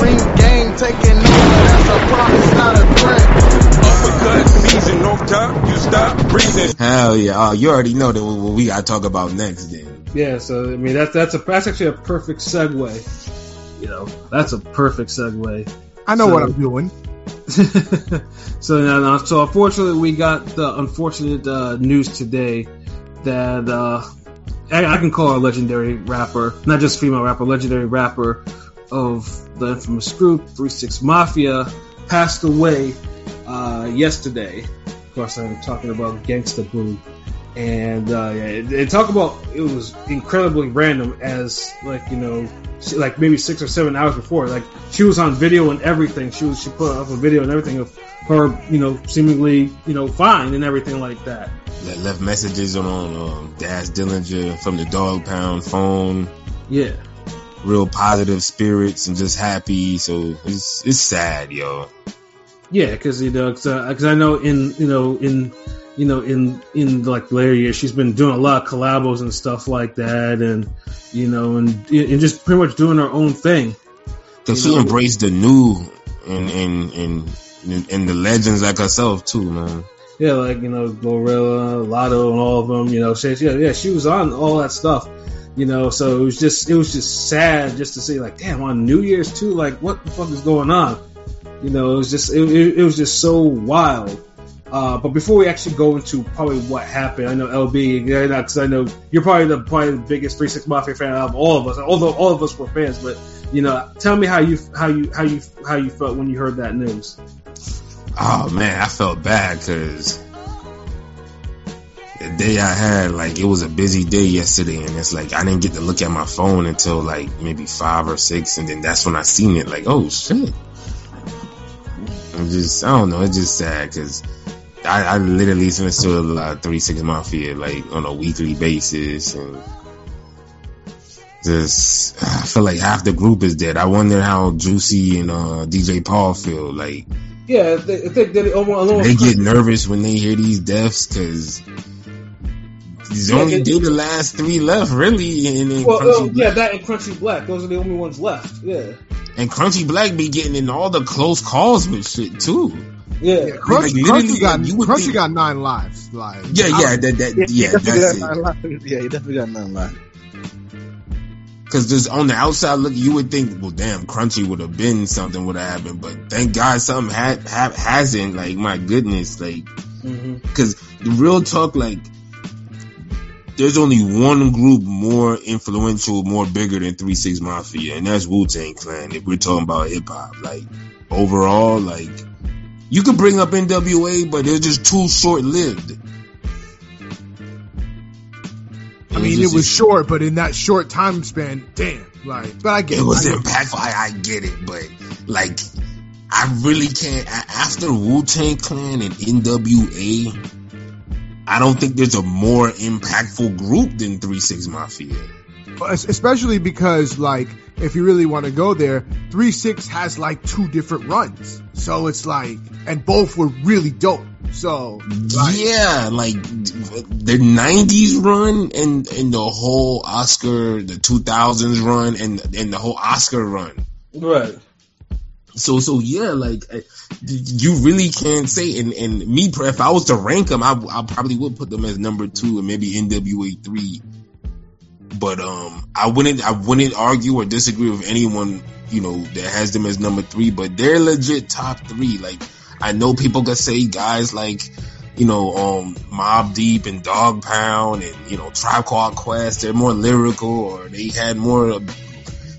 Ring game taking over, that's a promise, not a threat. Uppercut season, no time, you stop breathing. Hell yeah! Oh, you already know that what we gotta talk about next. Then Yeah, so I mean that's that's a that's actually a perfect segue. You know, that's a perfect segue. I know So- what I'm doing. so now, now, so unfortunately, we got the unfortunate uh, news today that uh, I, I can call her a legendary rapper, not just female rapper, legendary rapper of the infamous group Three Six Mafia, passed away uh, yesterday. Of course, I'm talking about Gangsta Boo. And uh, yeah, talk about it was incredibly random as like you know like maybe six or seven hours before like she was on video and everything she was she put up a video and everything of her you know seemingly you know fine and everything like that Le- left messages on um, Daz Dillinger from the Dog Pound phone. yeah Real positive spirits and just happy. So it's it's sad, yo. yeah because you know because I know in you know in you know in in like later years she's been doing a lot of collabos and stuff like that and you know and and just pretty much doing her own thing Cause she know- embraced the new and and and and the legends like herself too, man. Yeah, like you know, Glorilla, Lotto, and all of them. You know, she, yeah, yeah, she was on all that stuff. You know, so it was just it was just sad just to see like, damn, on New Year's too. Like, what the fuck is going on? You know, it was just it, it, it was just so wild. Uh, but before we actually go into probably what happened, I know LB, because I know you're probably the probably the biggest Three Six Mafia fan out of all of us. Although all of us were fans, but you know, tell me how you how you how you how you felt when you heard that news. Oh man, I felt bad because the day I had, like, it was a busy day yesterday, and it's like I didn't get to look at my phone until like maybe five or six, and then that's when I seen it. Like, oh shit! I'm just, I don't know, it's just sad because I, I literally listen to a lot of Three Six Mafia like on a weekly basis, and just I feel like half the group is dead. I wonder how Juicy and uh, DJ Paul feel like. Yeah, I think, I think that it almost, almost They get nervous when they hear these deaths because there's Yeah, only it- did the last three left, really. And then Well, Crunchy, uh, yeah, that and Crunchy Black. Those are the only ones left. Yeah. and Crunchy Black be getting in all the close calls with shit too. Yeah. Yeah, Crunch, like, Crunchy got you Crunchy think- got nine lives. Like Yeah, I- yeah, that, that, yeah, definitely that's got it. nine lives. Yeah, he definitely got nine lives. Because just on the outside look, you would think, well, damn, Crunchy would have been something would have happened, but thank God something ha- ha- hasn't. Like, my goodness, like, hmm because the real talk, like, there's only one group more influential, more bigger than Three Six Mafia, and that's Wu Tang Clan. If we're talking about hip hop, like overall, like you could bring up NWA, but they're just too short lived. I mean, it was short, but in that short time span, damn. Like, but I get it it was I impactful. I, I get it, but like, I really can't. After Wu Tang Clan and NWA, I don't think there's a more impactful group than Three Six Mafia. Especially because like if you really want to go there, three six has like two different runs, so it's like, and both were really dope. So like, yeah, like the '90s run and and the whole Oscar, the 2000s run, and and the whole Oscar run. Right. So so yeah, like you really can't say. And and me, if I was to rank them, I I probably would put them as number two and maybe NWA three. But um, I wouldn't I wouldn't argue or disagree with anyone you know that has them as number three. But they're legit top three. Like I know people could say guys like you know um Mobb Deep and Dog Pound and you know Tribe Called Quest. They're more lyrical or they had more.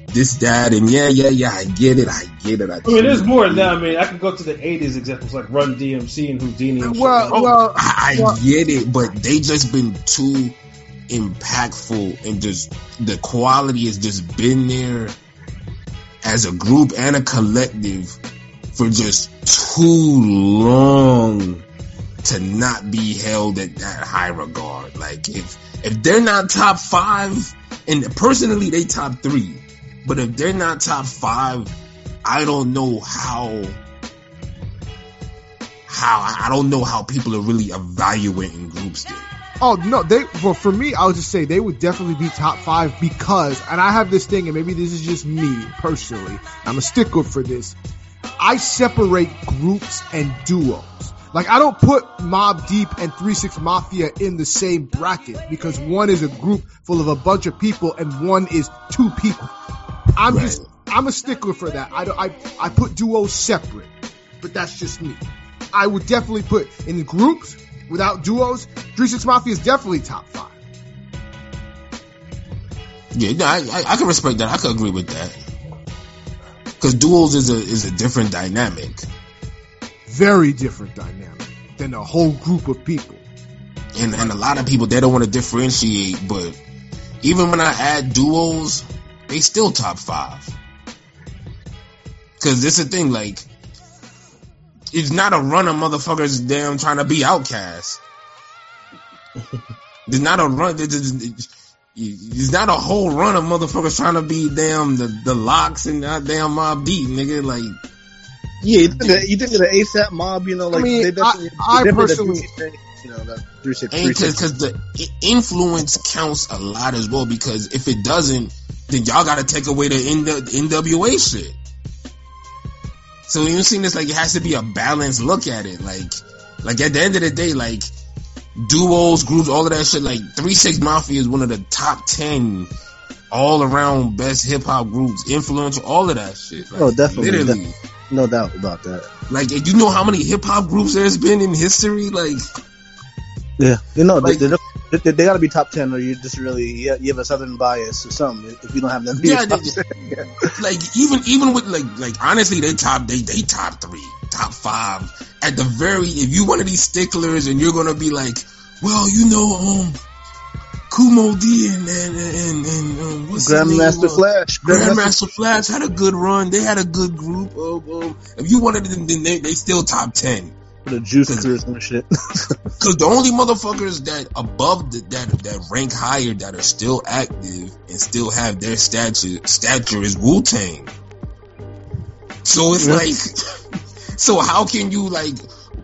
Of this, that, and yeah, yeah, yeah. I get it. I get it. I, I mean, there's more than that. I mean, I could go to the '80s examples like Run DMC and Whodini. And well, Oh, well, I, I well- get it, but they just been too impactful and just the quality has just been there as a group and a collective for just too long to not be held at that high regard. Like if if they're not top five, and personally they top three, but if they're not top five, I don't know how how I don't know how people are really evaluating groups. Oh no, they well for me, I would just say they would definitely be top five because, and I have this thing, and maybe this is just me personally. I'm a stickler for this. I separate groups and duos. Like I don't put Mobb Deep and Three Six Mafia in the same bracket because one is a group full of a bunch of people and one is two people. I'm Right. just I'm a stickler for that. I don't I I put duos separate, but that's just me. I would definitely put in groups without duos. Three Six Mafia is definitely top five. Yeah, no, I, I, I can respect that. I can agree with that. Because duels is a is a different dynamic, Very different dynamic than a whole group of people. and and a lot of people they don't want to differentiate. But even when I add duos, they still top five. Because this is the thing, like it's not a run of motherfuckers damn trying to be OutKasts. There's not a run. there's- there's- It's not a whole run of motherfuckers trying to be damn the, the LOX and that damn Mobb Deep, nigga. Like, Yeah, you think, that, you think of the ASAP mob, you know, like mean, they definitely, I- I they definitely personally- the you know, that three six and because the influence counts a lot as well. Because if it doesn't, then y'all got to take away the N- NWA shit. So you see this like it has to be a balanced look at it. Like, like at the end of the day, like duos, groups, all of that shit. Like Three Six Mafia is one of the top ten all around best hip hop groups, influential, all of that shit. Oh, like, Oh, definitely, literally. No doubt about that. Like, you know how many hip hop groups there's been in history? Like, Yeah, you know, Like- they, they got to be top ten, or you just really you have a southern bias or something. If you don't have them, Yeah, they- 10. yeah. like even even with like like honestly they top they they top three top five at the very if you one of these sticklers and you're gonna be like well you know um Kool Moe Dee and and and, and um, what's Grandmaster uh, Flash, Grandmaster Flash had a good run they had a good group um, um, if you wanted them then they, they still top 10 for the juicers and shit. Cause the only motherfuckers that above the, that that rank higher that are still active and still have their stature stature is Wu Tang. So it's Yeah. like, so how can you like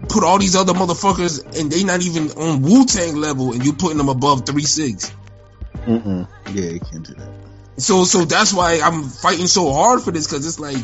put all these other motherfuckers and they not even on Wu Tang level and you putting them above three six? Mm-mm. Yeah, you can't do that. So so that's why I'm fighting so hard for this because it's like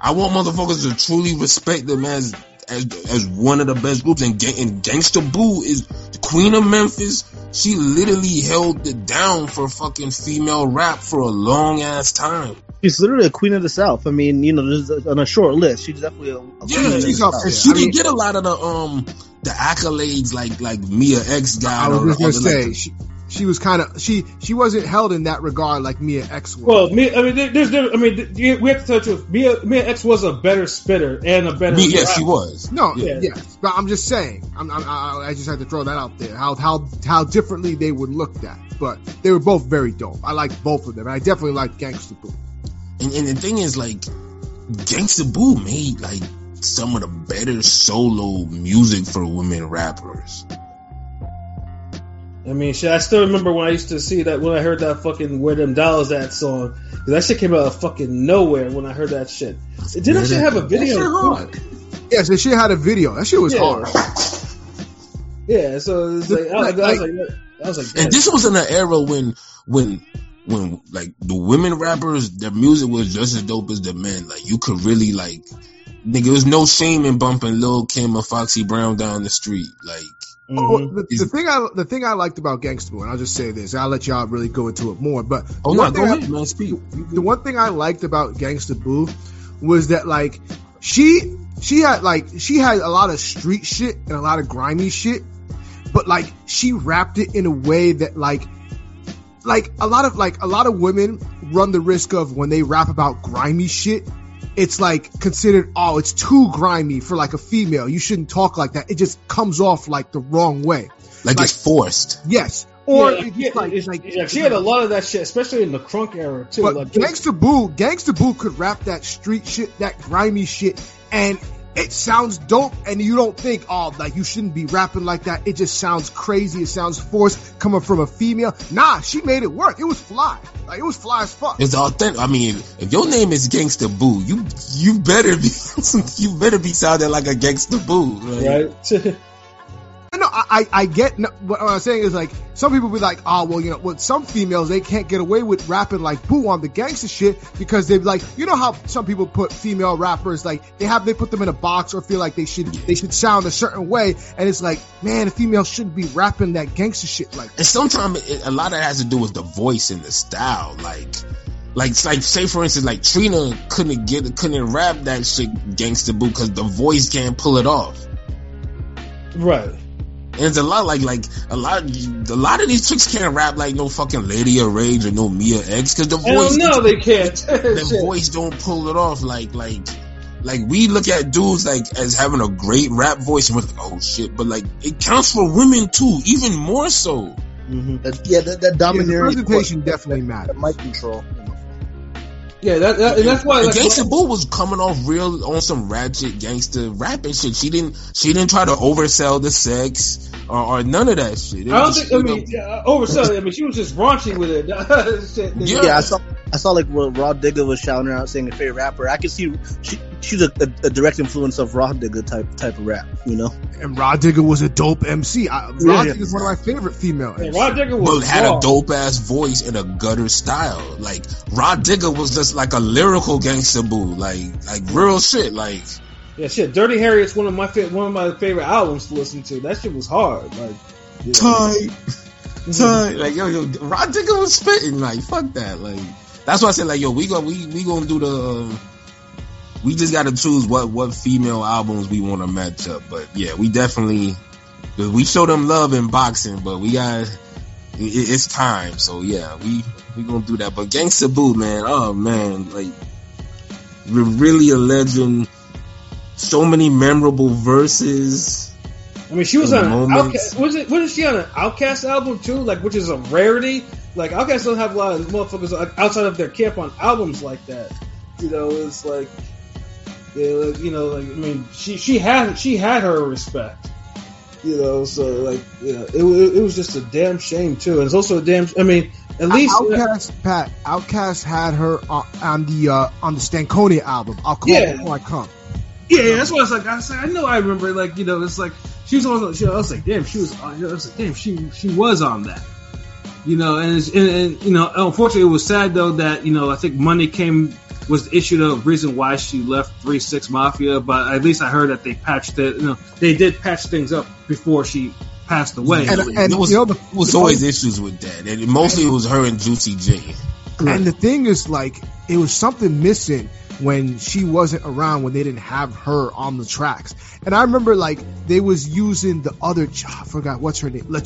I want motherfuckers to truly respect them as as as one of the best groups and, Ga- and Gangsta Boo is the queen of Memphis. She literally held it down for fucking female rap for a long ass time. She's literally a queen of the South. I mean, you know, this is on a short list. She's definitely a, a Yeah, of she's the up South. there. She I didn't mean- get a lot of the um the accolades like like Mia X got. I was or just gonna other, like, say she, she was kind of she she wasn't held in that regard like Mia X was. Well, me, I mean, there- there's, there, I mean, we have to tell the truth. Mia, Mia X was a better spitter and a better. Mia- yes, she was. no, Yeah. yes, but I'm just saying. I'm, I'm, I, I just had to throw that out there. How how how differently they would look at, but they were both very dope. I like both of them. I definitely like Gangsta Boo. And, and the thing is, like, Gangsta Boo made like some of the better solo music for women rappers. I mean, shit, I still remember when I used to see that when I heard that fucking "Where Them Dollars At" song. 'Cause That shit came out of fucking nowhere when I heard that shit. It did actually have a That shit video. hard. Yes, and she had a video. That shit was Yeah. hard. Yeah, so it's like, I, was- I was like, I was like, And this was in an era when when when like the women rappers, their music was just as dope as the men. Like you could really like nigga, there was no shame in bumping Lil Kim or Foxy Brown down the street. Like Mhm. Well, the, the thing I the thing I liked about Gangsta Boo, and I'll just say this, I'll let y'all really go into it more. But Oh the no, one go thing I- ahead, man. Speak. the one thing I liked about Gangsta Boo was that like she she had like she had a lot of street shit and a lot of grimy shit, but like she wrapped it in a way that like like a lot of like a lot of women run the risk of when they rap about grimy shit. It's like considered, oh, it's too grimy for like a female. You shouldn't talk like that. It just comes off like the wrong way. Like, like- it's forced. Yes. Or yeah, it's yeah, like, it's- like yeah, she had a lot of that shit, especially in the crunk era too. But like, Gangsta Boo, Gangsta Boo could rap that street shit, that grimy shit, and it sounds dope. And you don't think, oh, like you shouldn't be rapping like that. It just sounds crazy. It sounds forced coming from a female. Nah, she made it work. It was fly. Like it was fly as fuck. It's authentic. I mean, if your name is Gangsta Boo, you you better be you better be sounding like a Gangsta Boo. Like, right? No, I, I, I, I get no, what I'm saying is like some people be like, oh well, you know, what some females they can't get away with rapping like boo on the gangster shit because they're like, you know how some people put female rappers like they have they put them in a box or feel like they should they should sound a certain way, and it's like, man, a female shouldn't be rapping that gangster shit like. And sometimes it, a lot of that has to do with the voice and the style. Like, like, like, say for instance, like Trina couldn't get, couldn't rap that shit gangsta boo because the voice can't pull it off. Right. And it's a lot like, like a lot, a lot of these chicks can't rap like no fucking Lady of Rage or no Mia X because the Hell voice, no, they can't. the voice don't pull it off. Like, like, like we look at dudes like as having a great rap voice and we're like, oh shit, but like it counts for women too, even more so. Mhm. That, yeah, that, that Yeah, the domineering presentation definitely that, matters. that mic control. You know. Yeah, that, that, and that's why. And Like, Gangsta Boo was coming off real on some ratchet gangster rapping shit. She didn't she didn't try to oversell the sex or, or none of that shit. It I don't think. I mean, up- yeah, overselling. I mean, she was just raunchy with it. Shit, Yeah. Yeah, I saw. I saw like what Rah Digga was shouting her out, saying a favorite rapper. I could see she she's a, a, a direct influence of Rah Digga type type of rap. You know, And Rah Digga was a dope MC. I, Rod Yeah. Digger is one of my favorite female Yeah, MCs. Rah Digga but was had a dope ass voice and a gutter style. Like Rah Digga was just like a lyrical gangster boo, like like real shit. Like Yeah, shit. Dirty Harriet's one of my fa- one of my favorite albums to listen to. That shit was hard. Like, yeah. tight, tight. Like yo yo, Rah Digga was spitting. Like fuck that. Like that's why I said like yo, we go we we gonna do the. um, we just got to choose what what female albums we want to match up. But yeah, we definitely we show them love in boxing, but we got it, it's time. So yeah, we we gonna do that. But Gangsta Boo, man, oh man, like re- really a legend. So many memorable verses. I mean, she was on. OutKast. Was it? Wasn't she on an OutKast album too? Like, which is a rarity. Like, OutKast don't have a lot of motherfuckers outside of their camp on albums like that. You know, it's like, yeah, like, you know, like I mean, she she had she had her respect. You know, so like, yeah, it, it, it was just a damn shame too. And it's also a damn. I mean, at least OutKast, Pat. OutKast had her on, on the uh, on the Stankonia album. I'll call Yeah. before I come. Yeah, yeah, that's what I was like. I was like, I know, I remember. Like, you know, it's like she was on. She, I was like, damn, she was. on- I was like, damn, she she was on that. You know, and, it's, and, and you know, unfortunately, it was sad though that you know I think money came was the issue the reason why she left Three Six Mafia. But at least I heard that they patched it. You know, they did patch things up before she passed away. And- and, there was, you know, the- there was the always funny- issues with that, and mostly it was her and Juicy J. And the thing is, like, it was something missing when she wasn't around when they didn't have her on the tracks. And I remember, like, they was using the other, ch- I forgot what's her name, La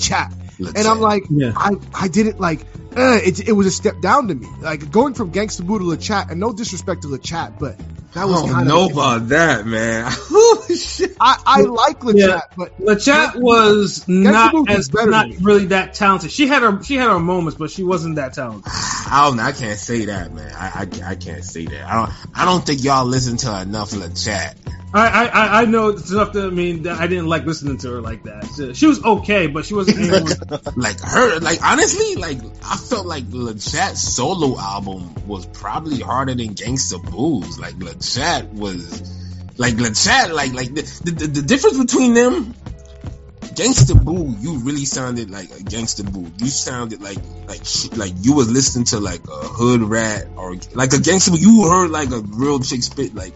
Chat. And I'm like, Yeah. I, I didn't like, uh, it, it was a step down to me. Like going from Gangsta Boo to La Chat, and no disrespect to La Chat, but that I was don't know of. about that, man. Holy shit. I, I like La Yeah. Chat, but La Chat was not as better not me. really that talented. She had her she had her moments, but she wasn't that talented. I don't. I can't say that, man. I, I, I can't say that. I don't. I don't think y'all listen to enough of the chat. I, I, I- I know it's enough to I mean that I didn't like listening to her like that. She, she was okay, but she wasn't. anyone- Like her, like honestly, like I felt like La Chat's solo album was probably harder than Gangsta Boo's. Like La Chat was, like La Chat, like like the, the the difference between them. Gangsta Boo, you really sounded like a Gangsta Boo. You sounded like like like you was listening to like a hood rat or like a Gangsta Boo. You heard like a real chick spit. Like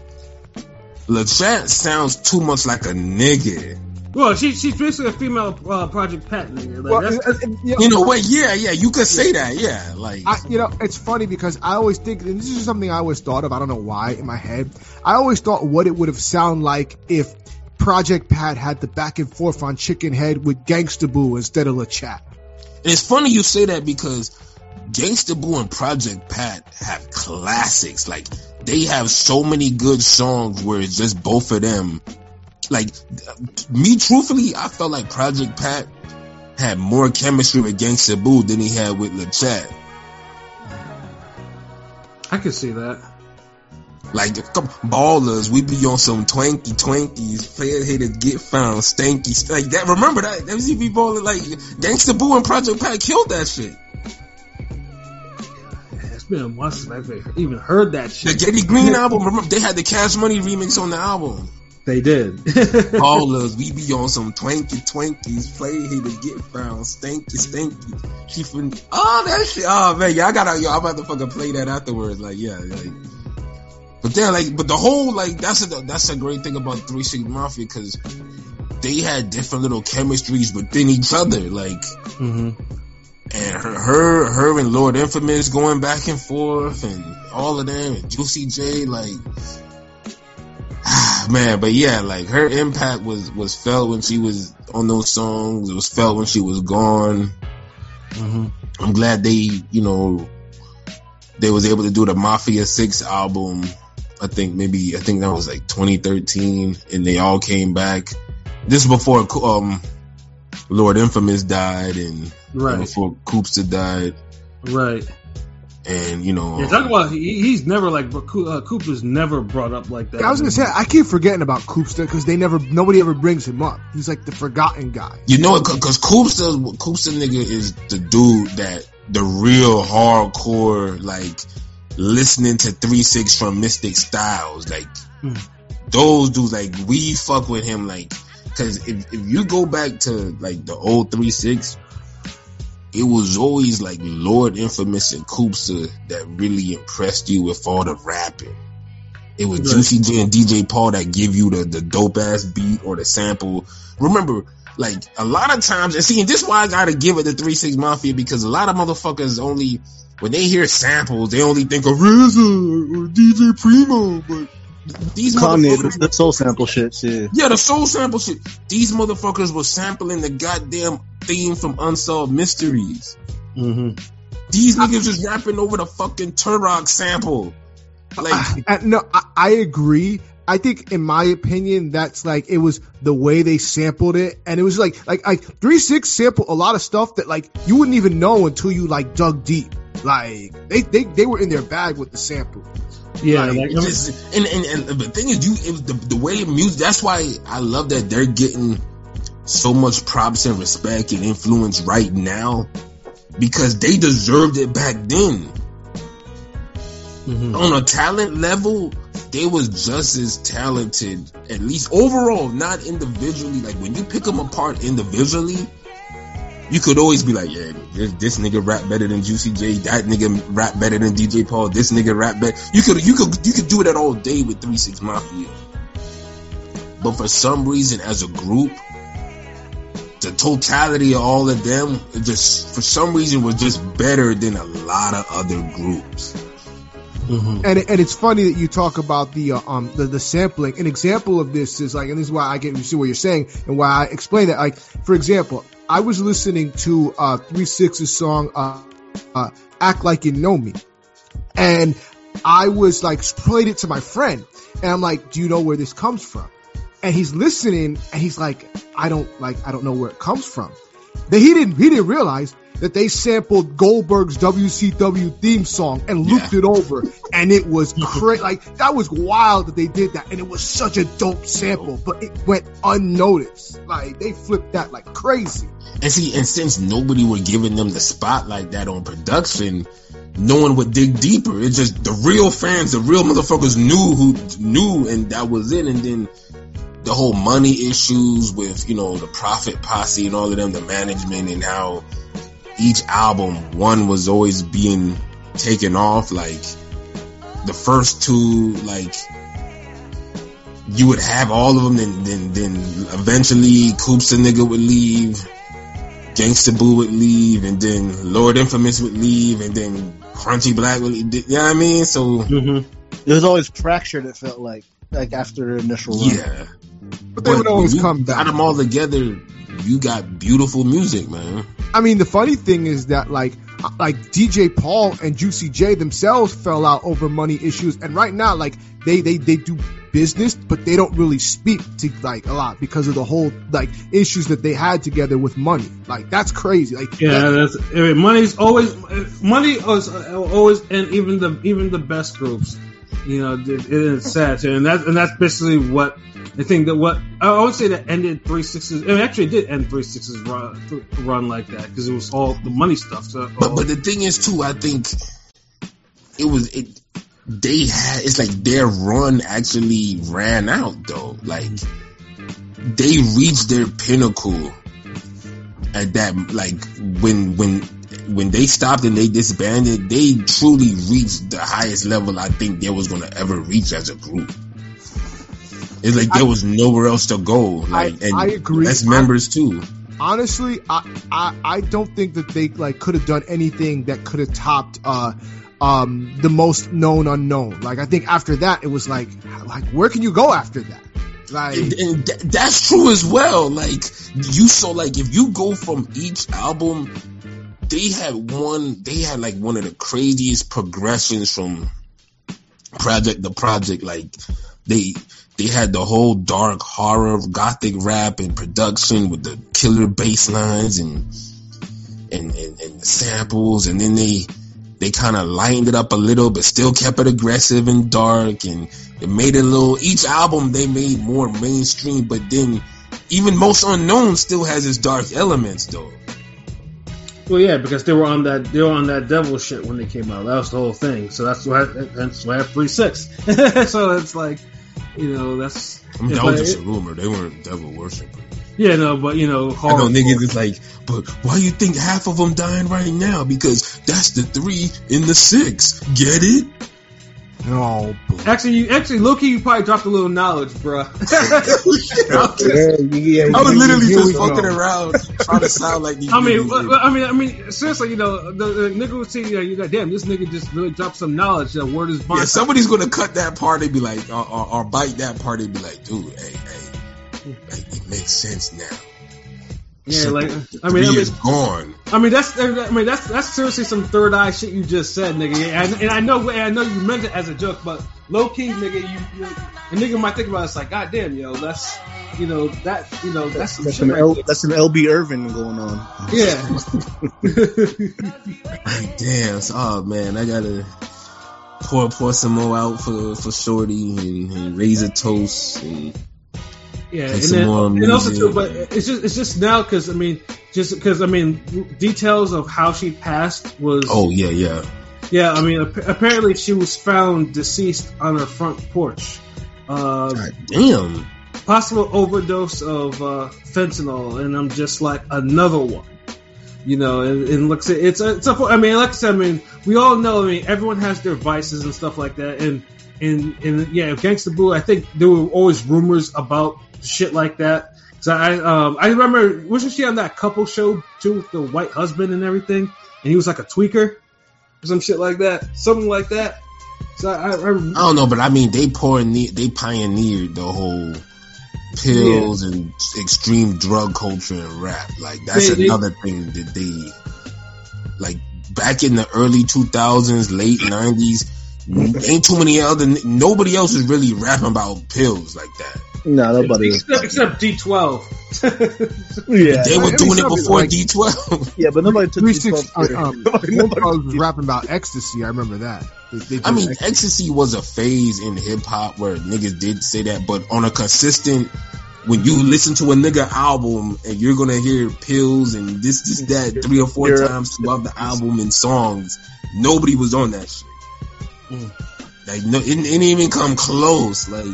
La Chat sounds too much like a nigga. Well, she she's basically a female uh, Project Pat nigga. Like, well, that's- you know, You know what? Yeah, yeah, you could say that. Yeah, like I, you know, it's funny because I always think, and this is something I always thought of. I don't know why in my head. I always thought what it would have sound like if Project Pat had the back and forth on Chicken Head with Gangsta Boo instead of La Chat. And it's funny you say that because Gangsta Boo and Project Pat have classics. Like they have so many good songs where it's just both of them. Like me, truthfully, I felt like Project Pat had more chemistry with Gangsta Boo than he had with La Chat. I could see that. Like come ballers, we be on some twanky twankies, player haters get found, stanky like that. Remember that MCB baller like Gangsta Boo and Project Pat killed that shit. It's been a while since I've even heard that shit. The. Getty Green album, remember they had the Cash Money remix on the album. They did. Ballers, we be on some twanky twankies. Play here to get found. Stanky stanky. She from oh that shit. Oh man, yeah, I gotta yo, I'm about to fucking play that afterwards. Like yeah, like. But then like, but the whole like that's a that's a great thing about Three Six Mafia because they had different little chemistries within each other. Like hmm and her, her, her and Lord Infamous going back and forth, and all of them, and Juicy J, like, man, but yeah, like her impact was was felt when she was on those songs. It was felt when she was gone. hmm I'm glad they, you know, they was able to do the Mafia Six album. I think maybe I think that was like 2013, and they all came back. This is before um Lord Infamous died, and, Right. before Koopsta died. Right. And you know, Yeah, talk about he, he's never like but Coo- uh, Cooper's never brought up like that. I was gonna say I keep forgetting about Koopsta because they never nobody ever brings him up. He's like the forgotten guy. you know, because Koopsta, Koopsta nigga is the dude that the real hardcore like listening to three six from Mystic Stylez, like Hmm. those dudes, like we fuck with him, like because if if you go back to like the old three six. It was always like Lord Infamous and Koopsta that really impressed you with all the rapping. It was Right. Juicy J and DJ Paul that give you the, the dope ass beat or the sample. Remember, like a lot of times, and see, and this is why I gotta give it the Three Six Mafia because a lot of motherfuckers only when they hear samples, they only think of RZA or DJ Primo, but these motherfuckers, the, soul sample shit. Yeah. yeah, the soul sample shit. These motherfuckers were sampling the goddamn theme from Unsolved Mysteries. hmm These niggas was rapping over the fucking Turok sample. Like, no, I, I agree. I think, in my opinion, that's like it was the way they sampled it, and it was like like like three six sampled a lot of stuff that like you wouldn't even know until you like dug deep. Like they they, they were in their bag with the sample. Yeah, Like, like, just, and, and, and the thing is, you it was the, the way music. That's why I love that they're getting so much props and respect and influence right now because they deserved it back then. mhm. On a talent level, they was just as talented, at least overall, not individually. Like when you pick them apart individually, you could always be like, yeah, this, this nigga rap better than Juicy J. That nigga rap better than DJ Paul. This nigga rap better. You could, you could, you could do that all day with Three Six Mafia. But for some reason, as a group, the totality of all of them, just for some reason was just better than a lot of other groups. Mhm. And and it's funny that you talk about the uh, um the, the sampling. An example of this is like, and this is why I get you see what you're saying and why I explain that. Like, for example, I was listening to uh Three Six's song uh, uh "Act Like You Know Me," and I was like played it to my friend, and I'm like, "Do you know where this comes from?" And he's listening, and he's like, "I don't like, I don't know where it comes from." That he didn't he didn't realize that they sampled Goldberg's WCW theme song and looped it over, and it was crazy. Like that was wild that they did that, and it was such a dope sample, but it went unnoticed. Like they flipped that like crazy. And see, and since nobody were giving them the spot like that on production, no one would dig deeper. It's just the real fans, the real motherfuckers knew who knew, and that was it. And then the whole money issues with you know the Prophet Posse and all of them, the management, and how each album one was always being taken off. Like the first two, like you would have all of them, then then then eventually Coops the nigga would leave. Gangsta Boo would leave, and then Lord Infamous would leave, and then Crunchy Black would leave. You know what I mean? So, Mhm. It was always fractured. It felt like like after the initial run. yeah. But they would always when you come Got back. them all together. You got beautiful music, man. I mean, the funny thing is that like like DJ Paul and Juicy J themselves fell out over money issues, and right now like they they they do business, but they don't really speak to like a lot because of the whole like issues that they had together with money. Like that's crazy. Like Yeah, that's I mean, money's always money is uh, always and even the even the best groups, you know, it, it is sad too, and that's and that's basically what I think that what I would say that ended three sixes. I mean, actually, did end three sixes run run like that because it was all the money stuff. So, But but the thing is too, I think it was it they had it's like their run actually ran out though. Like they reached their pinnacle at that like when when when they stopped and they disbanded, they truly reached the highest level I think they was gonna ever reach as a group. It's like there was nowhere else to go. Like and I agree. That's I- members too. honestly, I, I I don't think that they like could have done anything that could have topped uh um the most known unknown. Like I think after that it was like like where can you go after that? Like and, and th- that's true as well. Like you so like if you go from each album, they had one. They had like one of the craziest progressions from project to project. Like they they had the whole dark horror, gothic rap and production with the killer bass lines and and and, and samples, and then they they kind of lightened it up a little, but still kept it aggressive and dark, and it made it a little. Each album they made more mainstream, but then even most unknown still has its dark elements though. Well, yeah, because they were on that they were on that devil shit when they came out. That was the whole thing. So that's why that's why I have three six. so it's like, you know, that's I mean, that was I- just a rumor. They weren't devil worshipers. yeah, no, but you know, I know niggas is like, but why you think half of them dying right now? Because that's the three in the six. Get it? Oh, boy. Actually, you actually, Loki, you probably dropped a little knowledge, bruh. yeah, I was literally Here we just fucking go. around trying to sound like these. I mean, well, I mean, I mean, seriously, you know, the, the nigga would see, you know, you got damn, this nigga just really dropped some knowledge. The word is bond. Yeah, somebody's gonna cut that part and be like, or, or, or bite that part and be like, dude, hey, hey, hmm. like, it makes sense now. Yeah, like, I Three mean, I mean, is gone. I mean, that's, I mean, that's that's seriously some third eye shit you just said, nigga. And, and I know, and I know you meant it as a joke, but low key, nigga, you, you a nigga might think about it, it's like, god damn, yo, that's, you know, that, you know, that's some That's shit an right L, that's an LB Irvin going on. Yeah. Like, damn, so, oh man, I gotta pour pour some more out for for Shorty and, and raise a toast. And, Yeah, Take and, then, and also too, but it's just it's just now because I mean, just because I mean, details of how she passed was oh yeah, yeah. yeah. I mean, ap- apparently she was found deceased on her front porch. Uh, God damn. possible overdose of uh, fentanyl, and I'm just like another one. You know, and, and looks it's a, it's a, I mean, like I said, I mean, we all know. I mean, everyone has their vices and stuff like that, and and and yeah, Gangsta Boo. I think there were always rumors about shit like that. So I um I remember wasn't she on that couple show too with the white husband and everything, and he was like a tweaker or some shit like that, something like that. So I, I, I I don't know, but I mean, they pioneered, they pioneered the whole pills and extreme drug culture and rap. Like that's They- they- another thing that they like back in the early 2000s, late 90s. Ain't too many other nobody else is really rapping about pills like that. No, nobody. except, except D12. Yeah, They were doing it something before like- D12. yeah, but nobody took Three these six. twelve- Uh, um, Nobody- nobody was rapping about ecstasy. I remember that. They, they I mean, ecstasy. ecstasy was a phase in hip hop where niggas did say that, but on a consistent, when you listen to a nigga album and you're gonna hear pills and this, this, that three or 4 You're- times throughout the album and songs, nobody was on that shit. Mm. Like, no, it, it didn't even come close. Like,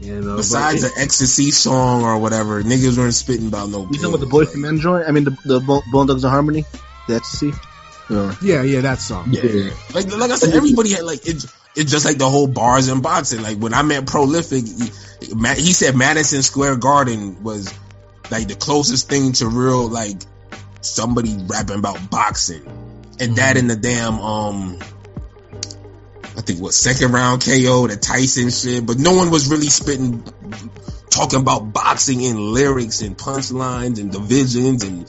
You know, besides the ecstasy song or whatever, niggas weren't spitting about no You pills. talking about the Boys like, from Men joint? I mean, the the Bone Bone Thugs and Harmony. That's see. No. yeah, yeah, that song. Yeah. Like like I said, everybody had like it's it's just like the whole bars and boxing. Like when I met Prolific, he, he said Madison Square Garden was like the closest thing to real like somebody rapping about boxing, and that in the damn um. I think what second round KO, the Tyson shit, but no one was really spitting, talking about boxing and lyrics and punchlines and divisions and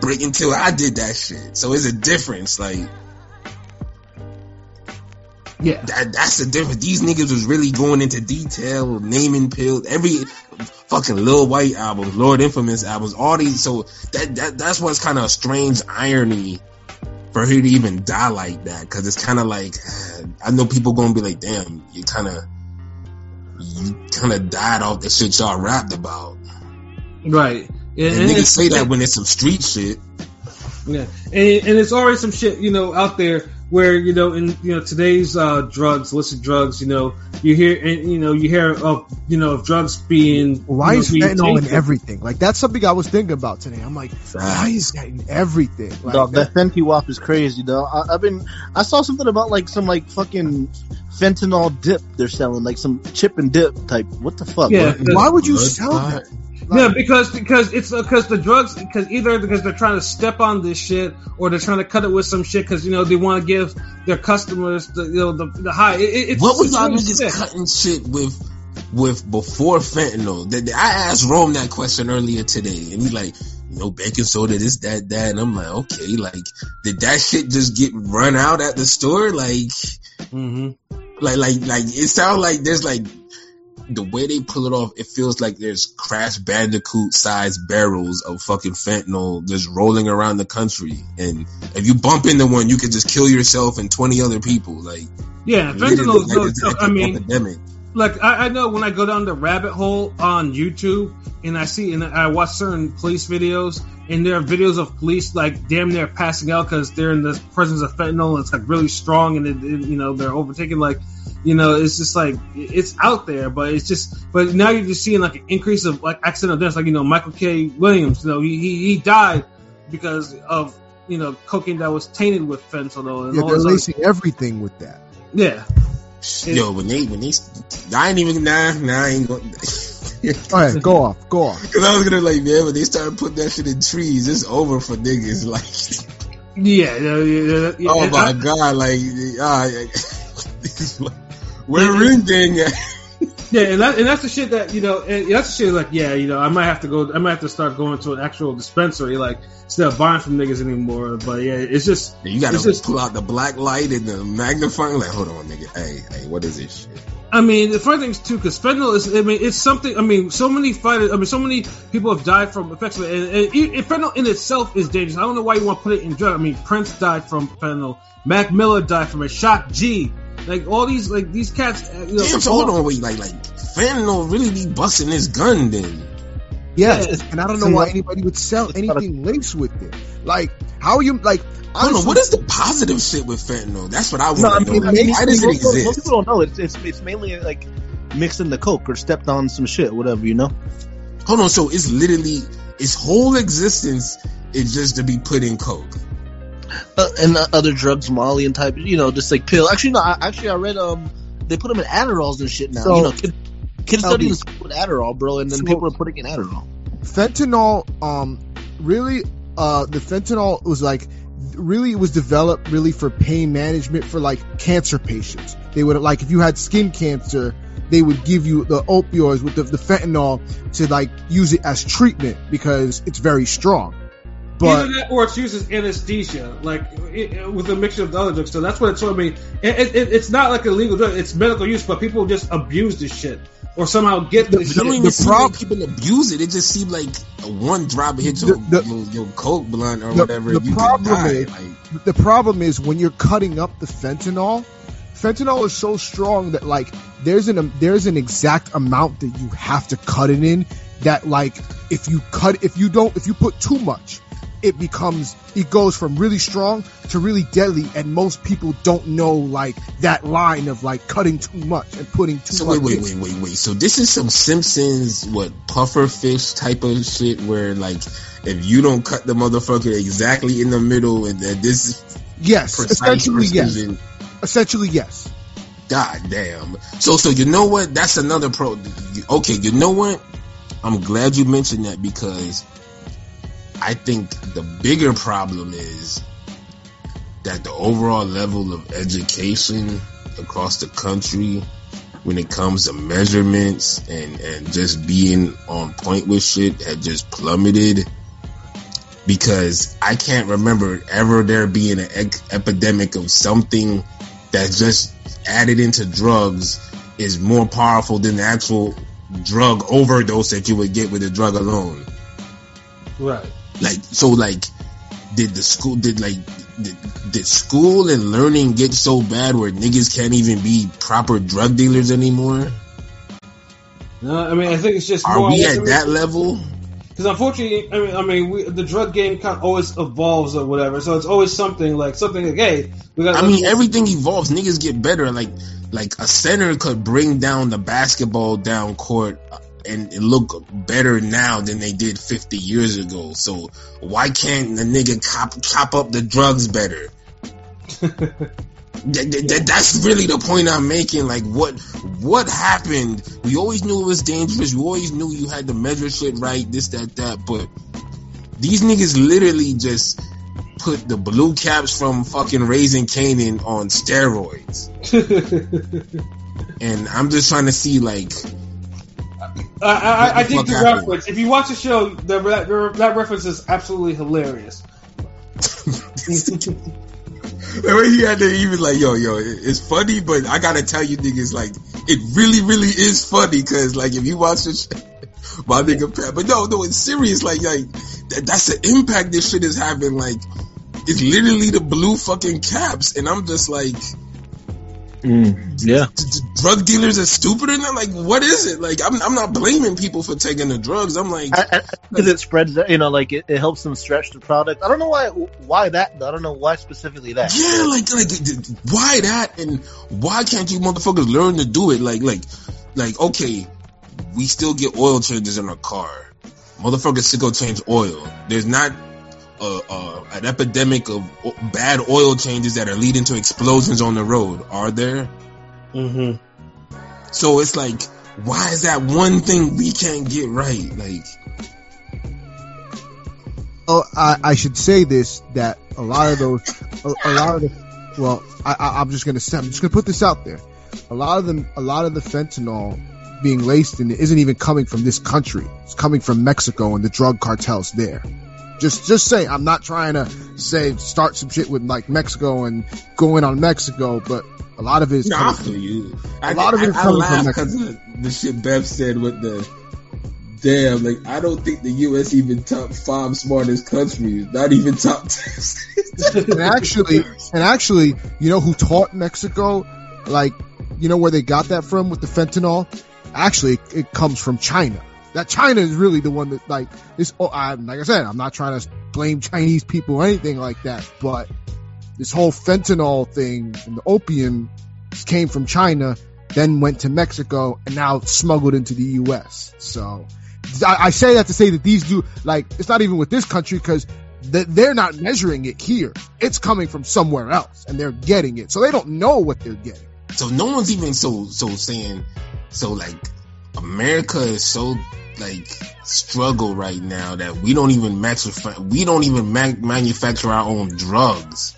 break until I did that shit. So it's a difference. Like Yeah, that, that's the difference. These niggas was really going into detail, naming pills, every fucking Lil Wyte albums, Lord Infamous albums, all these. So that, that that's what's kind of a strange irony for her to even die like that. Cause it's kind of like, I know people gonna be like, damn, you kind of, you kind of died off the shit y'all rapped about. right. And, And, and niggas say that when it's some street shit. Yeah, and, and it's already some shit you know out there where you know in you know today's uh, drugs, illicit drugs, you know you hear and you know you hear of you know of drugs being Why you know, is being fentanyl in everything? Like that's something I was thinking about today. I'm like, why is that in everything? Like, Dog, that Fenty Wap is crazy, though. I, I've been, I saw something about like some like fucking fentanyl dip they're selling, like some chip and dip type. What the fuck? Yeah. why would you sell that? Yeah, because because it's because the drugs because either because they're trying to step on this shit or they're trying to cut it with some shit because you know they want to give their customers the you know the, the high. It, What was y'all niggas sick. cutting shit with with before fentanyl? That that- I asked Rome that question earlier today, and he like, you know, baking soda, this, that, that, and I'm like, okay, like, did that shit just get run out at the store? Like, mm-hmm. like, like, like, it sounds like there's like the way they pull it off. It feels like there's Crash Bandicoot sized barrels of fucking fentanyl just rolling around the country, and if you bump into one, you could just kill yourself and twenty other people. Like, Yeah, fentanyl. like no, it's no, I mean, epidemic. like I, I know when I go down the rabbit hole on YouTube and I see and I watch certain police videos and there are videos of police like damn near passing out because they're in the presence of fentanyl it's like really strong and it, it- you know they're overtaken like you know it's just like it's out there but it's just but now you're just seeing like an increase of like accidental deaths like you know Michael K Williams you know he he, he died because of you know cocaine that was tainted with fentanyl and Yeah, all they're this other- everything with that. yeah Yo, when they when they, I ain't even nah nah I ain't going. All right, go off, go off. Cause I was gonna like, man, when they started putting that shit in trees, it's over for niggas. Like, yeah yeah, yeah, yeah oh my I- god, like, ah, where ring ding at? Yeah, and, that, and that's the shit that you know. And that's the shit like, yeah, you know, I might have to go. I might have to start going to an actual dispensary, like instead of buying from niggas anymore. But yeah, it's just You gotta just- pull out the black light and the magnifying. Like, hold on, nigga. Hey, hey, what is this shit? I mean, the funny thing is too, because fentanyl is. I mean, it's something. I mean, so many fighters. I mean, so many people have died from effects of it, and, and, it- fentanyl in itself is dangerous. I don't know why you want to put it in drug. I mean, Prince died from fentanyl. Mac Miller died from it. Shock G. Like all these, like these cats. uh, You know, Damn, so hold on, wait, like, like, fentanyl really be busting his gun then? Yes, Yeah. and I don't know why anybody would sell anything laced with it. Like, how are you like? Hold on, honestly, what is the positive shit with fentanyl? That's what I No, I want to mean, know. Like, most, why does it most- most people don't know. It's, it's it's mainly like mixed in the coke or stepped on some shit, whatever you know. Hold on, so it's literally its whole existence is just to be put in coke. Uh, and uh, other drugs, Molly and type, you know, just like pill. Actually, no. I, actually, I read um they put them in Adderalls and shit now. So- you know, kid, kids in school with Adderall, bro, and then So- people are putting in Adderall. fentanyl um really uh the fentanyl was like really it was developed really for pain management for like cancer patients they would like if you had skin cancer they would give you the opioids with the, the fentanyl to like use it as treatment because it's very strong but Either that or it's used as anesthesia, like it, it- with a mixture of the other drugs. So that's what it told me. It, it, it- it's not like a legal drug; it's medical use, but people just abuse this shit or somehow get this It don't even the seem prob- like people abuse it. It just seemed like one drop hit your, The- the- your, your coke blunt or the- whatever. the you problem die. is- Like, the problem is when you're cutting up the fentanyl fentanyl is so strong that like there's an there's an exact amount that you have to cut it in that like if you cut if you don't if you put too much it becomes it goes from really strong to really deadly and most people don't know like that line of like cutting too much and putting too so much wait, wait, wait, wait, wait. So this is some Simpsons what puffer fish type of shit where like if you don't cut the motherfucker exactly in the middle and then this is yes essentially yes essentially yes God damn. So so you know what? That's another pro. Okay, you know what? I'm glad you mentioned that because I think the bigger problem is that the overall level of education across the country when it comes to measurements and, and just being on point with shit had just plummeted because I can't remember ever there being an ec- epidemic of something that just added into drugs is more powerful than the actual drug overdose that you would get with a drug alone. Right. Like, so like, did the school, did like, did, did school and learning get so bad where niggas can't even be proper drug dealers anymore? No, I mean, I think it's just Are more. we at that level? Because because unfortunately, I mean, I mean, we, the drug game kind of always evolves or whatever. So it's always something like something like, hey, we got. I mean, everything evolves. Niggas get better. Like, like a center could bring down the basketball down court and it look better now than they did 50 years ago. So why can't the nigga cop, chop up the drugs better? That- that- that- that's really the point I'm making. Like, what what happened? We always knew it was dangerous. We always knew you had to measure shit right, this, that, that. But these niggas literally just put the blue caps from fucking Raising Cane's on steroids. And I'm just trying to see, like, I, I, I the the happened? reference. If you watch the show, the, that, that reference is absolutely hilarious. The way he had to, was like, "Yo, yo, it's funny, but I gotta tell you, niggas, like, it really, really is funny, cause like if you watch this, my nigga, Pat, but no, no, it's serious, like, like that, that's the impact this shit is having, like, it's literally the blue fucking caps, and I'm just like, Mm. yeah. d- d- drug dealers are stupider than like, what is it? Like, I'm, I'm not blaming people for taking the drugs. I'm like, Because it spreads, you know, like it, it helps them stretch the product. I don't know why, why that. though. I don't know why specifically that. Yeah, like, like, d- d- why that? And why can't you motherfuckers learn to do it? Like, like, like, okay, we still get oil changes in our car. Motherfuckers still go change oil. There's not a, a, an epidemic of bad oil changes that are leading to explosions on the road, are there? Mm-hmm. So it's like, why is that one thing we can't get right? Like, Oh, I, I should say this that a lot of those, a, a lot of the, well, I, I, I'm just gonna say, I'm just gonna put this out there. A lot of them, a lot of the fentanyl being laced in it isn't even coming from this country. It's coming from Mexico and the drug cartels there. Just, just say I'm not trying to say start some shit with like Mexico and go in on Mexico, but a lot of it is I coming feel you. A I, lot of I, it's I coming from because of the shit Bev said with the damn. Like, I don't think the U.S. even top five smartest countries. Not even top ten. and actually, and actually, you know who taught Mexico? Like, you know where they got that from with the fentanyl? Actually, it comes from China. That China is really the one that like this. Oh, I, like I said, I'm not trying to blame Chinese people or anything like that, but this whole fentanyl thing and the opium came from China, then went to Mexico, and now smuggled into the U.S. So I, I say that to say that these do like it's not even with this country because th- they're not measuring it here. It's coming from somewhere else, and they're getting it, so they don't know what they're getting. so no one's even so so saying. So like, America is so like struggle right now that we don't even manufacture we don't even ma- manufacture our own drugs.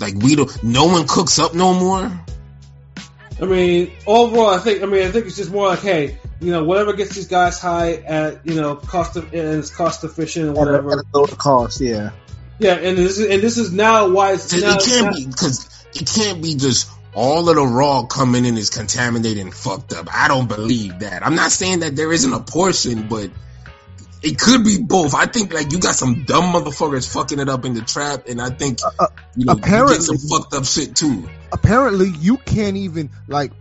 Like we don't. No one cooks up no more. I mean, overall, I think. I mean, I think it's just more like, hey, you know, whatever gets these guys high at, you know, cost of and it's cost efficient and At a, at whatever. a lower cost, yeah. Yeah, and this is and this is now why it's It, now, it can't now- be because it can't be just all of the raw coming in is contaminated and fucked up. I don't believe that. I'm not saying that there isn't a portion, but it could be both. I think like you got some dumb motherfuckers fucking it up in the trap, and I think uh, you know you get some fucked up shit too. Apparently, you can't even like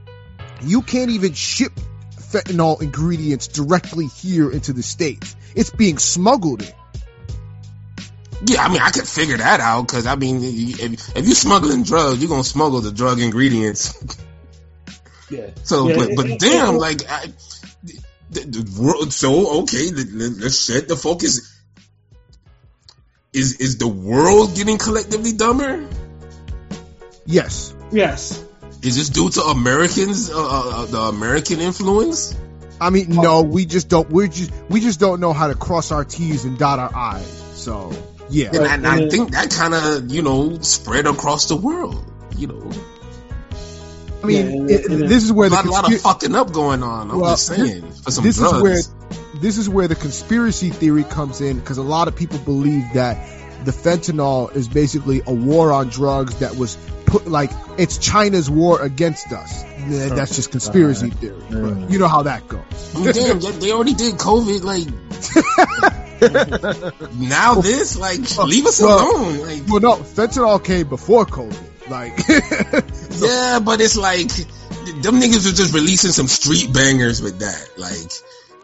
you can't even ship fentanyl ingredients directly here into the states. It's being smuggled in. Yeah, I mean I could figure that out because I mean if, if you smuggling drugs, you're gonna smuggle the drug ingredients. yeah. So, Yeah, but it- but it- damn, it- like I, the, the world. So okay, let, let- let's set the focus. Is is the world getting collectively dumber? Yes, Yes. Is this due to Americans, uh, uh, the American influence? I mean no, we just don't. We just we just don't know how to cross our T's and dot our I's. So yeah, And, I, and I think that kind of you know spread across the world. You know, I mean Yeah, and- it- this is where a the lot, lot of fucking up going on. I'm Well, just saying for some this drugs. is where this is where the conspiracy theory comes in because a lot of people believe that the fentanyl is basically a war on drugs that was put like it's China's war against us. That's just conspiracy theory. But you know how that goes. I mean, damn, they- they already did COVID. Like now, this like leave us Well- alone. Like Well, no, fentanyl came before COVID. Like, Yeah, but it's like them niggas were just releasing some street bangers with that. Like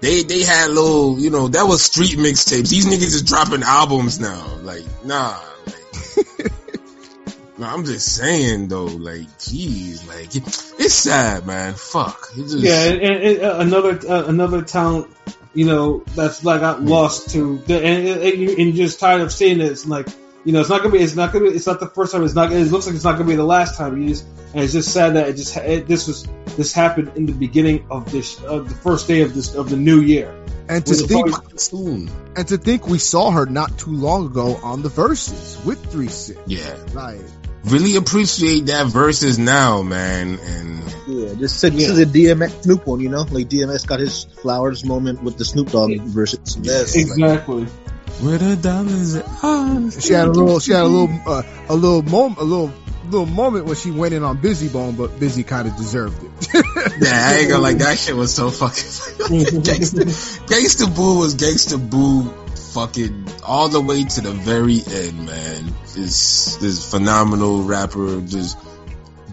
they they had little, you know, that was street mixtapes. These niggas is dropping albums now. Like, nah. Like, no, I'm just saying though, like, jeez, like, it's sad, man. Fuck. It just, Yeah, and, and, and another uh, another talent, you know, that's like I got lost to, the, and, and, and you- and you're just tired of seeing it. It's like, you know, it's not gonna be, it's not gonna be, it's not the first time. It's not. It looks like it's not gonna be the last time. You just, and it's just sad that it just it, this was this happened in the beginning of this of the first day of this of the new year. And to think, fucking soon. and to think we saw her not too long ago on the Verzuz with three six. Yeah. Like, Really appreciate that Verzuz now, man. And Yeah, just said this is a DMX Snoop one, you know, like DMX got his flowers moment with the Snoop Dogg Verzuz. Yes. Exactly. where the dollars are. she had a little, she had a little, uh, a little moment, a little, little moment when she went in on Bizzy Bone, but Bizzy kind of deserved it. Yeah, I ain't gonna like that shit was so fucking gangsta, gangsta Boo was Gangsta Boo fucking all the way to the very end, man. Just this phenomenal rapper, just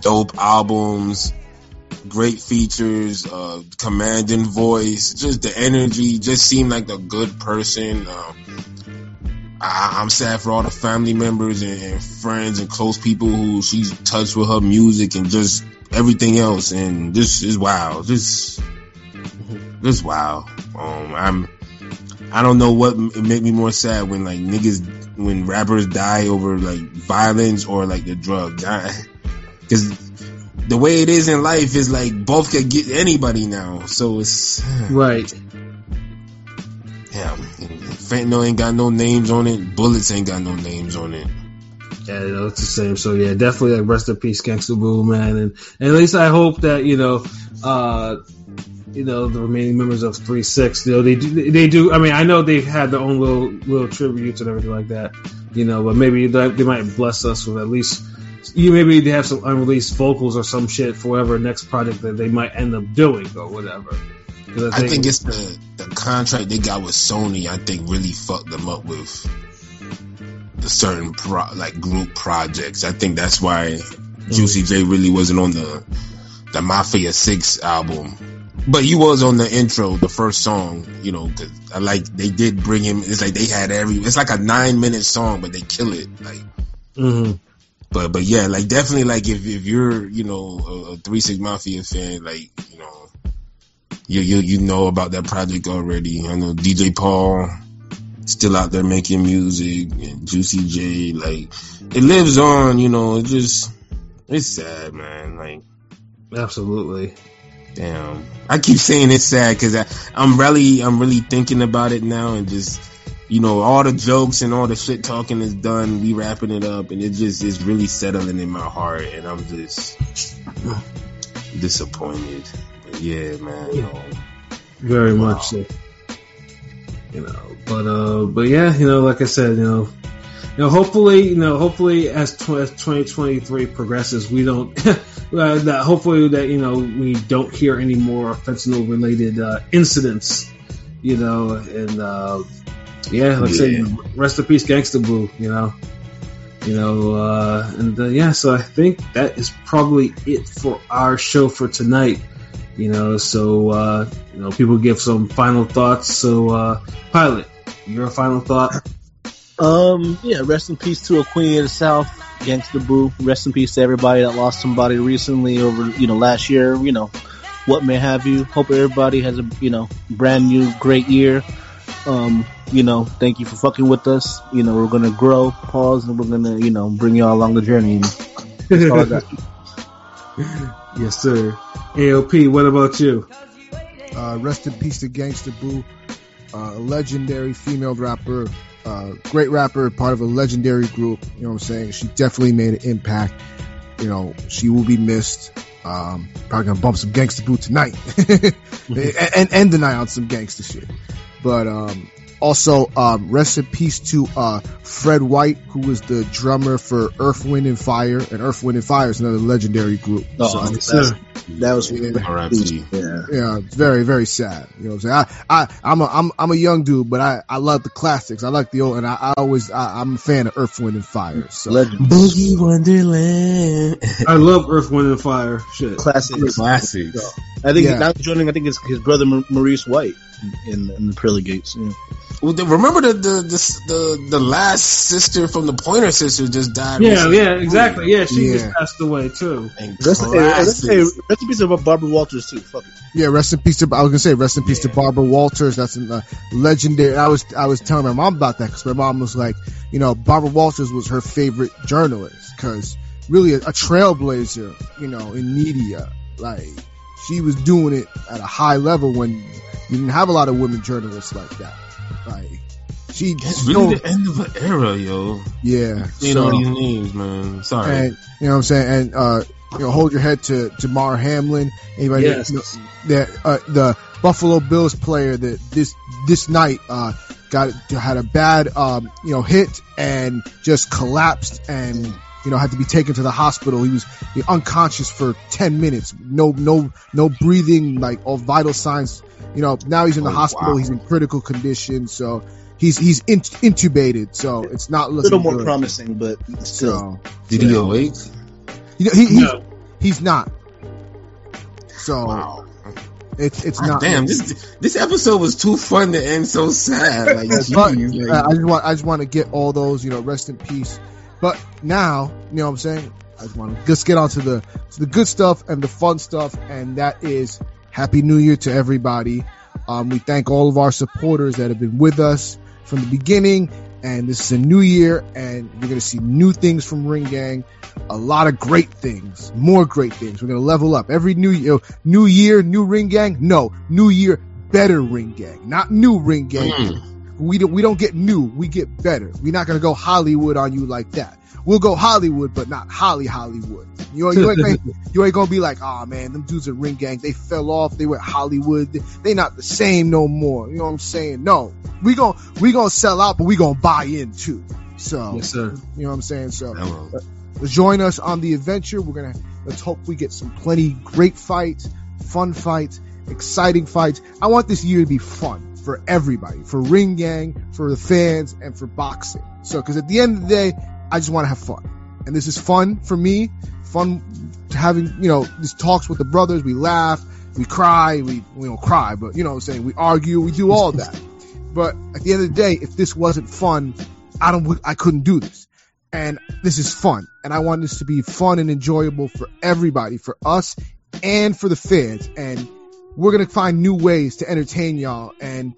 dope albums, great features, uh, commanding voice, just the energy, just seemed like a good person. Um, I, I'm sad for all the family members and, and friends and close people who she's touched with her music and just everything else. And this is wow. This, this wow. Um, I'm, I don't know what m- made me more sad when like niggas, when rappers die over like violence or like the drugs. Cause the way it is in life is like both can get anybody now. So it's, Right. yeah, fentanyl ain't got no names on it. Bullets ain't got no names on it. Yeah, you know, it's the same. So yeah, definitely like rest in peace, Gangsta Boo, man. And, and at least I hope that, you know, uh, you know, the remaining members of Three Six, you know, they do, they do. I mean, I know they've had their own little little tributes and everything like that, you know, but maybe they, they might bless us with at least, you maybe they have some unreleased vocals or some shit for whatever next project that they might end up doing or whatever. 'Cause I think it's the the contract they got with Sony. I think really fucked them up with the certain pro, like group projects. I think that's why Juicy J really wasn't on the the Mafia Six album. But he was on the intro, the first song, you know, cause I like, they did bring him, it's like they had every, it's like a nine minute song, but they kill it. Like, hmm but, but yeah, like definitely like if, if you're, you know, a, a three six mafia fan, like, you know, you, you, you know about that project already. I know DJ Paul still out there making music and Juicy J, like it lives on, you know, it just, it's sad, man. Like, absolutely. Damn. I keep saying it's sad because I'm really, I'm really thinking about it now and just, you know, all the jokes and all the shit talking is done. We wrapping it up and it just is really settling in my heart and I'm just disappointed. But yeah, man. Very much so. You know, but uh, but yeah, you know, like I said, you know, you know, hopefully, you know, hopefully as, tw- as 2023 progresses, we don't, uh, that hopefully that you know we don't hear any more fentanyl related uh, incidents, you know, and uh, yeah, said, Yeah. rest in peace, Gangsta Boo, you know. You know, uh, and uh, yeah, so I think that is probably it for our show for tonight you know so uh you know people give some final thoughts so uh pilot your final thought Um, yeah, rest in peace to a queen of the south, Gangsta Boo. Rest in peace to everybody that lost somebody recently over, you know, last year, you know, what may have you. Hope everybody has a, you know, brand new great year. Um, you know, thank you for fucking with us. You know, we're gonna grow, pause, and we're gonna, you know, bring y'all along the journey. That's all I got. yes sir aop what about you Uh, rest in peace to Gangsta Boo, uh, legendary female rapper, uh, great rapper, part of a legendary group. You know what I'm saying? She definitely made an impact. You know, she will be missed. Um, probably gonna bump some Gangsta Boo tonight, and, and end the night on some gangster shit. But um, also, um, rest in peace to uh, Fred White, who was the drummer for Earth, Wind, and Fire. And Earth, Wind, and Fire is another legendary group. Oh, So, that's- that was R.I.P. yeah. yeah, very, very sad. You know what I'm saying? I, I, I'm a, I'm, I'm a young dude, but I, I love the classics. I like the old, and I, I always, I, I'm a fan of Earth, Wind, and Fire. So, Legend, Boogie Wonderland. I love Earth, Wind, and Fire. Shit. classic. Classics. I think Yeah. now joining. I think it's his brother Maurice White in in the Pearly Gates. Yeah. Well, the- remember the the, the the the last sister from the Pointer Sisters just died. Yeah, recently? yeah, exactly. Yeah, she Yeah. just passed away too. And Rest, hey, rest, hey, rest in peace to Barbara Walters too. Fuck it. yeah, rest in peace to, I was gonna say, rest in peace to Barbara Walters. That's a uh, legendary. I was, I was telling my mom about that because my mom was like, you know, Barbara Walters was her favorite journalist because really a, a trailblazer, you know, in media. Like, she was doing it at a high level when you didn't have a lot of women journalists like that. Like, she, It's no- really the end of an era, yo. yeah. Saying so- all these names, man. Sorry. and you know what I'm saying, and uh, you know, hold your head to Damar Hamlin. Anybody Yes. you know, that uh, the Buffalo Bills player that this this night uh, got had a bad um, you know hit and just collapsed and you know had to be taken to the hospital. He was unconscious for ten minutes, no no no breathing, like all vital signs. You know now he's in the Oh, hospital. wow. He's in critical condition, so. He's he's in, intubated, so it's not looking A little more good. promising, but still. So, Did he awake? you know, he, he's, No. he's not. So Wow. it's it's God not. damn, this this episode was too fun to end so sad. Like, But, uh, like, I just want I just want to get all those you know rest in peace. But now you know what I'm saying. I just want to just get on to the to the good stuff and the fun stuff, and that is Happy New Year to everybody. Um, we thank all of our supporters that have been with us from the beginning, and this is a new year, and you're gonna see new things from Ring Gang. A lot of great things, more great things. We're gonna level up every new year. New year, new Ring Gang. No, new year, better Ring Gang, not new Ring Gang. mm, We don't we don't get new, we get better. We're not gonna go Hollywood on you like that. We'll go Hollywood, but not Holly Hollywood. You know, you ain't, gonna- you ain't gonna be like, oh man, them dudes at Ring Gang, they fell off, they went Hollywood, they, not the same no more. You know what I'm saying? No, we gon' we gonna sell out, but we gonna buy in too. So Yes, sir. you know what I'm saying? So hello. Uh, join us on the adventure. We're gonna let's hope we get some plenty great fights, fun fights, exciting fights. I want this year to be fun for everybody, for Ring Gang, for the fans, and for boxing. So, because at the end of the day, I just want to have fun, and this is fun for me. Fun having you know these talks with the brothers. We laugh, we cry, we we don't cry, but you know what I'm saying. We argue, we do all that. but at the end of the day, if this wasn't fun, I don't I couldn't do this and this is fun and i want this to be fun and enjoyable for everybody for us and for the fans and we're gonna find new ways to entertain y'all and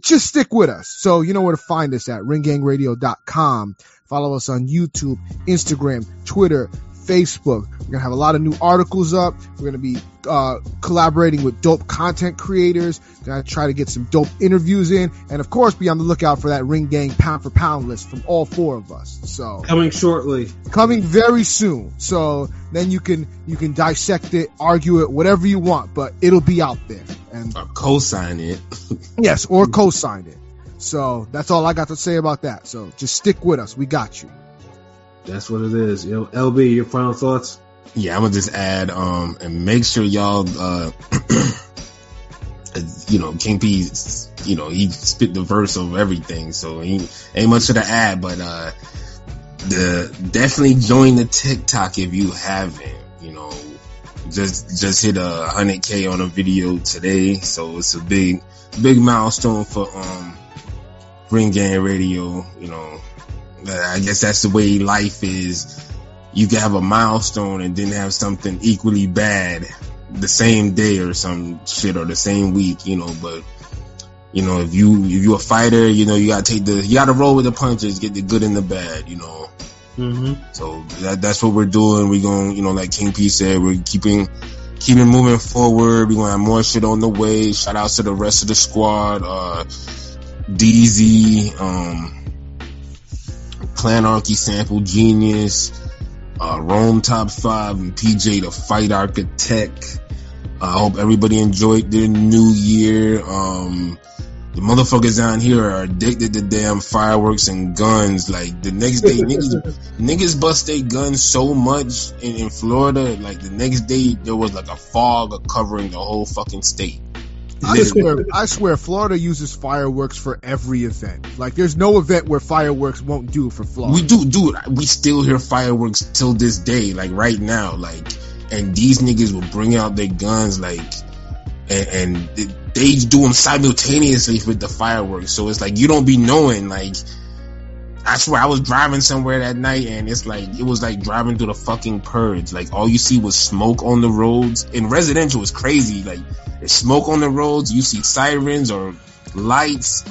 just stick with us. So you know where to find us at ringgangradio.com follow us on youtube instagram twitter facebook. We're gonna have a lot of new articles up. We're gonna be uh, collaborating with dope content creators. Gonna try to get some dope interviews in. And of course be on the lookout for that ring gang pound for pound list from all four of us. So Coming shortly. coming very soon. So then you can you can dissect it argue it whatever you want but it'll be out there. And Or co-sign it. yes or co-sign it. So that's all i got to say about that. So just stick with us. We got you That's what it is. Yo, LB, your final thoughts? Yeah, I'm gonna just add um and make sure y'all uh you know King P you know he spit the verse of everything so he ain't much to add but uh the definitely join the TikTok if you haven't you know just just hit a hundred K on a video today so it's a big big milestone for um Ring Gang Radio you know I guess that's the way life is you can have a milestone and then have something equally bad the same day or some shit or the same week, you know, but you know, if you if you're a fighter, you know, you gotta take the you gotta roll with the punches, get the good and the bad, you know. Mm-hmm. So that, that's what we're doing. We're going, you know, like King P said, we're keeping keeping moving forward. We're gonna have more shit on the way. Shout out to the rest of the squad, uh DZ, um Planarchy Sample Genius, uh, Rome Top 5, and PJ the Fight Architect. I hope everybody enjoyed their new year. Um, The motherfuckers down here are addicted to damn fireworks and guns. Like the next day, niggas, niggas bust their guns so much in, in Florida. Like the next day, there was like a fog covering the whole fucking state. I swear, I swear, Florida uses fireworks for every event. Like, there's no event where fireworks won't do for Florida. We do, dude. We still hear fireworks till this day, like right now. Like, and these niggas will bring out their guns, like, and, and they do them simultaneously with the fireworks. So it's like you don't be knowing. Like, I swear, I was driving somewhere that night, and it's like it was like driving through the fucking purge. Like, all you see was smoke on the roads. In residential, it's crazy. Like, there's smoke on the roads. You see sirens or lights.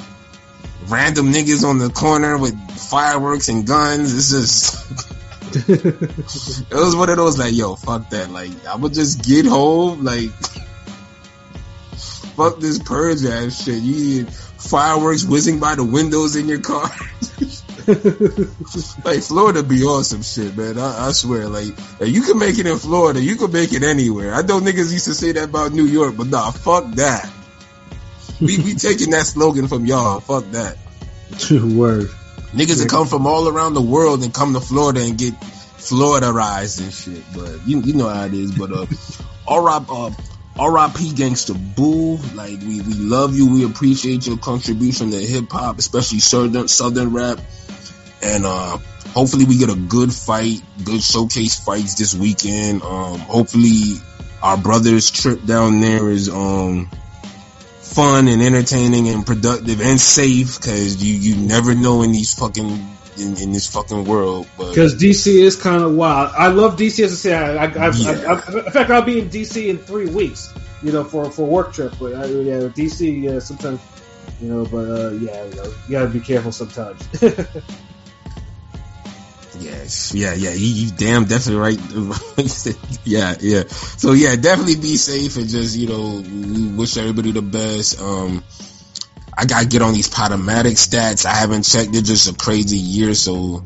Random niggas on the corner with fireworks and guns. It's just. it was one of those like, yo, fuck that. Like, I would just get home, like, fuck this purge ass shit. You need fireworks whizzing by the windows in your car. like Florida be awesome shit, man. I, I swear, like, you can make it in Florida, you can make it anywhere. I know niggas used to say that about New York, but nah, fuck that. We we taking that slogan from y'all. Fuck that. Word. Niggas that come from all around the world and come to Florida and get Floridaized and shit. But you you know how it is. But uh, R.I.P. Uh, R.I.P. Gangsta Boo. Like we we love you. We appreciate your contribution to hip hop, especially southern southern rap. And uh, hopefully we get a good fight, good showcase fights this weekend. Um, hopefully our brother's trip down there is um fun and entertaining and productive and safe because you you never know in these fucking in, in this fucking world. Because DC is kind of wild. I love DC as a city. I, I, I, Yeah. I, I, in fact, I'll be in DC in three weeks. You know, for for a work trip. But I, yeah, DC. Yeah, sometimes. You know, but uh, yeah, you, know, you gotta be careful sometimes. Yes, yeah, yeah, you, you damn definitely right. yeah, yeah. So yeah, definitely be safe and just you know wish everybody the best. Um, I gotta get on these Podomatic stats. I haven't checked. It's just a crazy year, so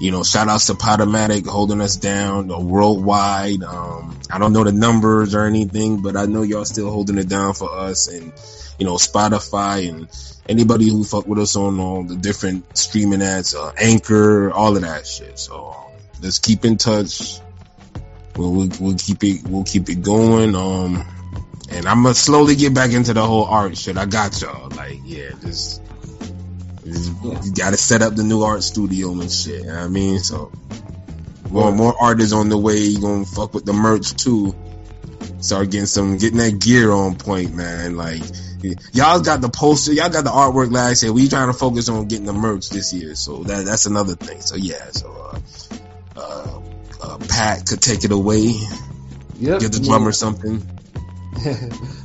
you know, shout outs to Podomatic holding us down worldwide. Um, I don't know the numbers or anything, but I know y'all still holding it down for us and you know Spotify and anybody who fuck with us on all the different streaming ads, uh, Anchor, all of that shit. So um, let's keep in touch. We'll, we'll, we'll keep it we'll keep it going. Um, and I'm gonna slowly get back into the whole art shit. I got y'all. Like, yeah, just, you gotta set up the new art studio and shit. You know what I mean, so more more artists on the way. You gonna fuck with the merch too. Start getting some getting that gear on point, man. Like y'all got the poster, y'all got the artwork last year. We trying to focus on getting the merch this year, so that that's another thing. So yeah, so uh, uh, uh Pat could take it away. yep. Give the drummer something.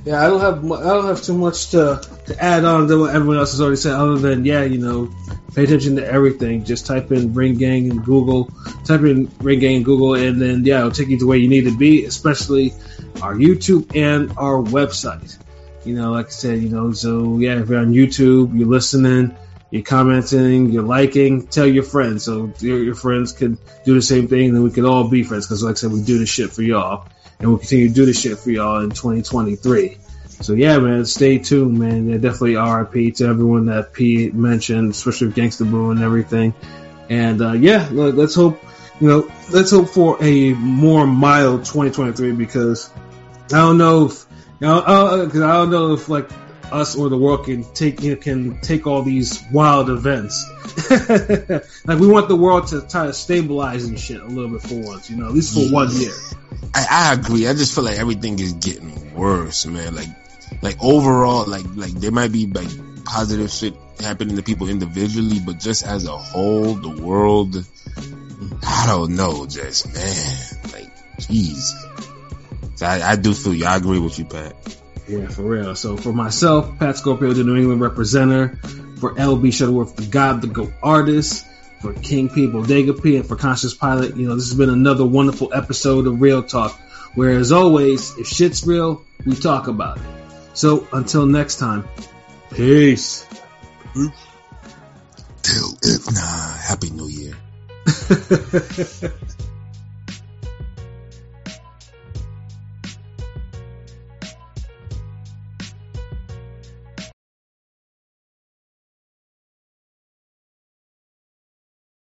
yeah, I don't have I don't have too much to to add on to what everyone else has already said. Other than yeah, you know, pay attention to everything. Just type in Ring Gang in Google. Type in Ring Gang in Google, and then yeah, it'll take you to where you need to be. Especially our YouTube and our website. You know, like I said, you know, so yeah, if you're on YouTube, you're listening, you're commenting, you're liking, tell your friends so your, your friends can do the same thing, and then we can all be friends. Because like I said, we do this shit for y'all, and we'll continue to do this shit for y'all in 2023. So yeah, man, stay tuned, man. Yeah, definitely RIP to everyone that P mentioned, especially with Gangsta Boo and everything. And uh, yeah, let- let's hope, you know, let's hope for a more mild 2023 because I don't know if, you know, uh, cause I don't know if like us or the world can take you know, can take all these wild events. like we want the world to try to stabilize and shit a little bit for once, you know, at least for one year. I, I agree. I just feel like everything is getting worse, man. Like, like overall, like, like there might be like positive shit happening to people individually, but just as a whole, the world, I don't know, just man, like, jeez. So I, I do feel you. I agree with you, Pat. Yeah, for real. So for myself, Pat Scorpio, the New England representative, for LB Shuttleworth, the God, the Go artist, for King P, Bodega P, and for Conscious Pilot, you know, this has been another wonderful episode of Real Talk, where as always, if shit's real, we talk about it. So until next time, peace. Till if nah, happy new year.